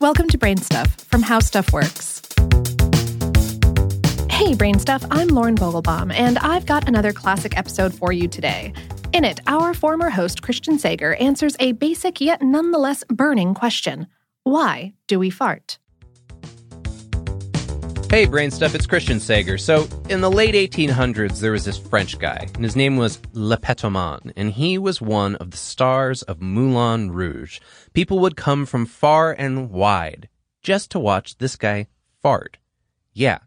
Welcome to Brain Stuff from How Stuff Works. Hey, Brain Stuff, I'm Lauren Vogelbaum, and I've got another classic episode for you today. In it, our former host, Christian Sager, answers a basic yet nonetheless burning question Why do we fart? Hey, Brain Stuff, it's Christian Sager. So, in the late 1800s, there was this French guy, and his name was Le Pétomane, and he was one of the stars of Moulin Rouge. People would come from far and wide just to watch this guy fart. Yeah,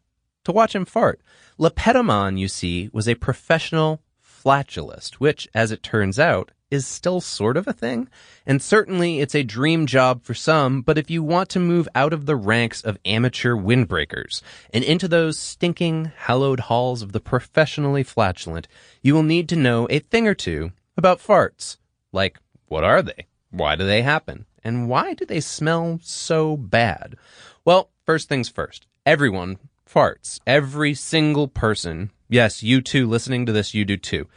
to watch him fart. Le Pétomane, you see, was a professional flatulist, which, as it turns out, is still sort of a thing. And certainly it's a dream job for some, but if you want to move out of the ranks of amateur windbreakers and into those stinking, hallowed halls of the professionally flatulent, you will need to know a thing or two about farts. Like, what are they? Why do they happen? And why do they smell so bad? Well, first things first. Everyone farts. Every single person. Yes, you too, listening to this, you do too.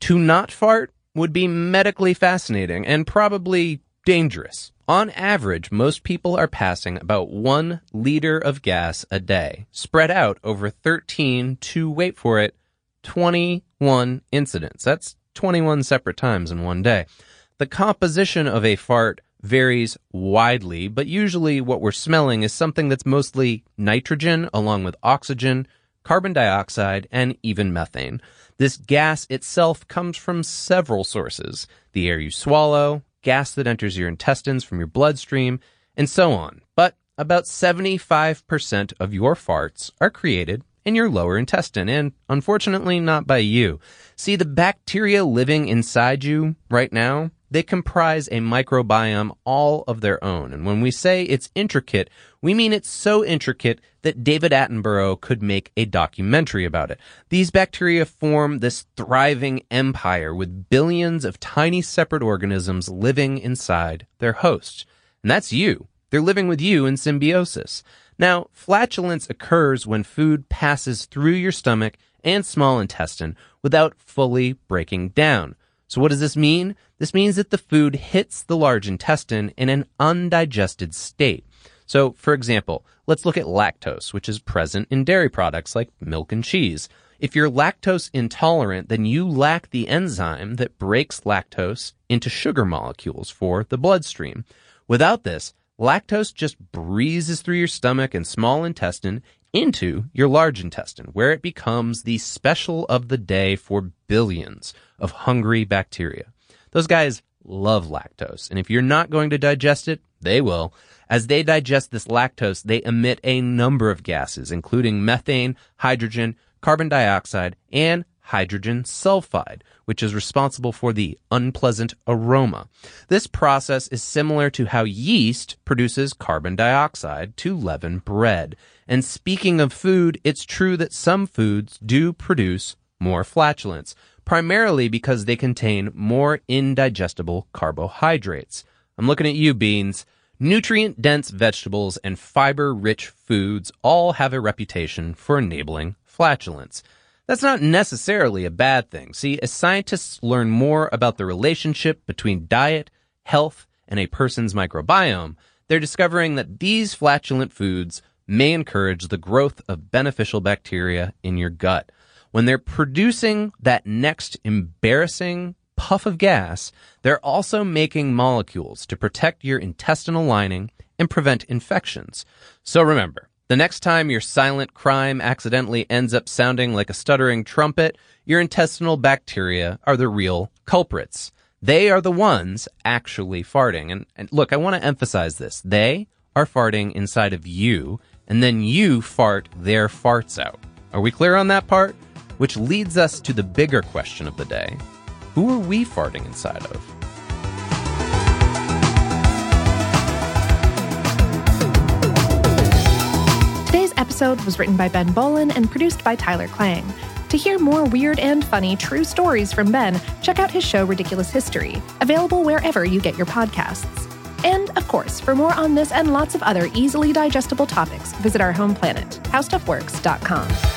To not fart would be medically fascinating and probably dangerous. On average, most people are passing about one liter of gas a day, spread out over 13 to, wait for it, 21 incidents. That's 21 separate times in one day. The composition of a fart varies widely, but usually what we're smelling is something that's mostly nitrogen along with oxygen, carbon dioxide, and even methane. This gas itself comes from several sources the air you swallow, gas that enters your intestines from your bloodstream, and so on. But about 75% of your farts are created in your lower intestine, and unfortunately not by you. See, the bacteria living inside you right now, they comprise a microbiome all of their own. And when we say it's intricate, we mean it's so intricate that David Attenborough could make a documentary about it. These bacteria form this thriving empire with billions of tiny separate organisms living inside their host. And that's you. They're living with you in symbiosis. Now, flatulence occurs when food passes through your stomach and small intestine without fully breaking down. So what does this mean? This means that the food hits the large intestine in an undigested state. So, for example, let's look at lactose, which is present in dairy products like milk and cheese. If you're lactose intolerant, then you lack the enzyme that breaks lactose into sugar molecules for the bloodstream. Without this, lactose just breezes through your stomach and small intestine into your large intestine, where it becomes the special of the day for billions of hungry bacteria. Those guys love lactose, and if you're not going to digest it, they will. As they digest this lactose, they emit a number of gases, including methane, hydrogen, carbon dioxide, and hydrogen sulfide, which is responsible for the unpleasant aroma. This process is similar to how yeast produces carbon dioxide to leaven bread. And speaking of food, it's true that some foods do produce more flatulence, primarily because they contain more indigestible carbohydrates. I'm looking at you, beans. Nutrient dense vegetables and fiber rich foods all have a reputation for enabling flatulence. That's not necessarily a bad thing. See, as scientists learn more about the relationship between diet, health, and a person's microbiome, they're discovering that these flatulent foods may encourage the growth of beneficial bacteria in your gut. When they're producing that next embarrassing puff of gas, they're also making molecules to protect your intestinal lining and prevent infections. So remember, the next time your silent crime accidentally ends up sounding like a stuttering trumpet, your intestinal bacteria are the real culprits. They are the ones actually farting. And, and look, I want to emphasize this. They are farting inside of you, and then you fart their farts out. Are we clear on that part? Which leads us to the bigger question of the day. Who are we farting inside of? Episode was written by Ben Bowlin and produced by Tyler Klang. To hear more weird and funny true stories from Ben, check out his show Ridiculous History, available wherever you get your podcasts. And, of course, for more on this and lots of other easily digestible topics, visit our home planet, howstuffworks.com.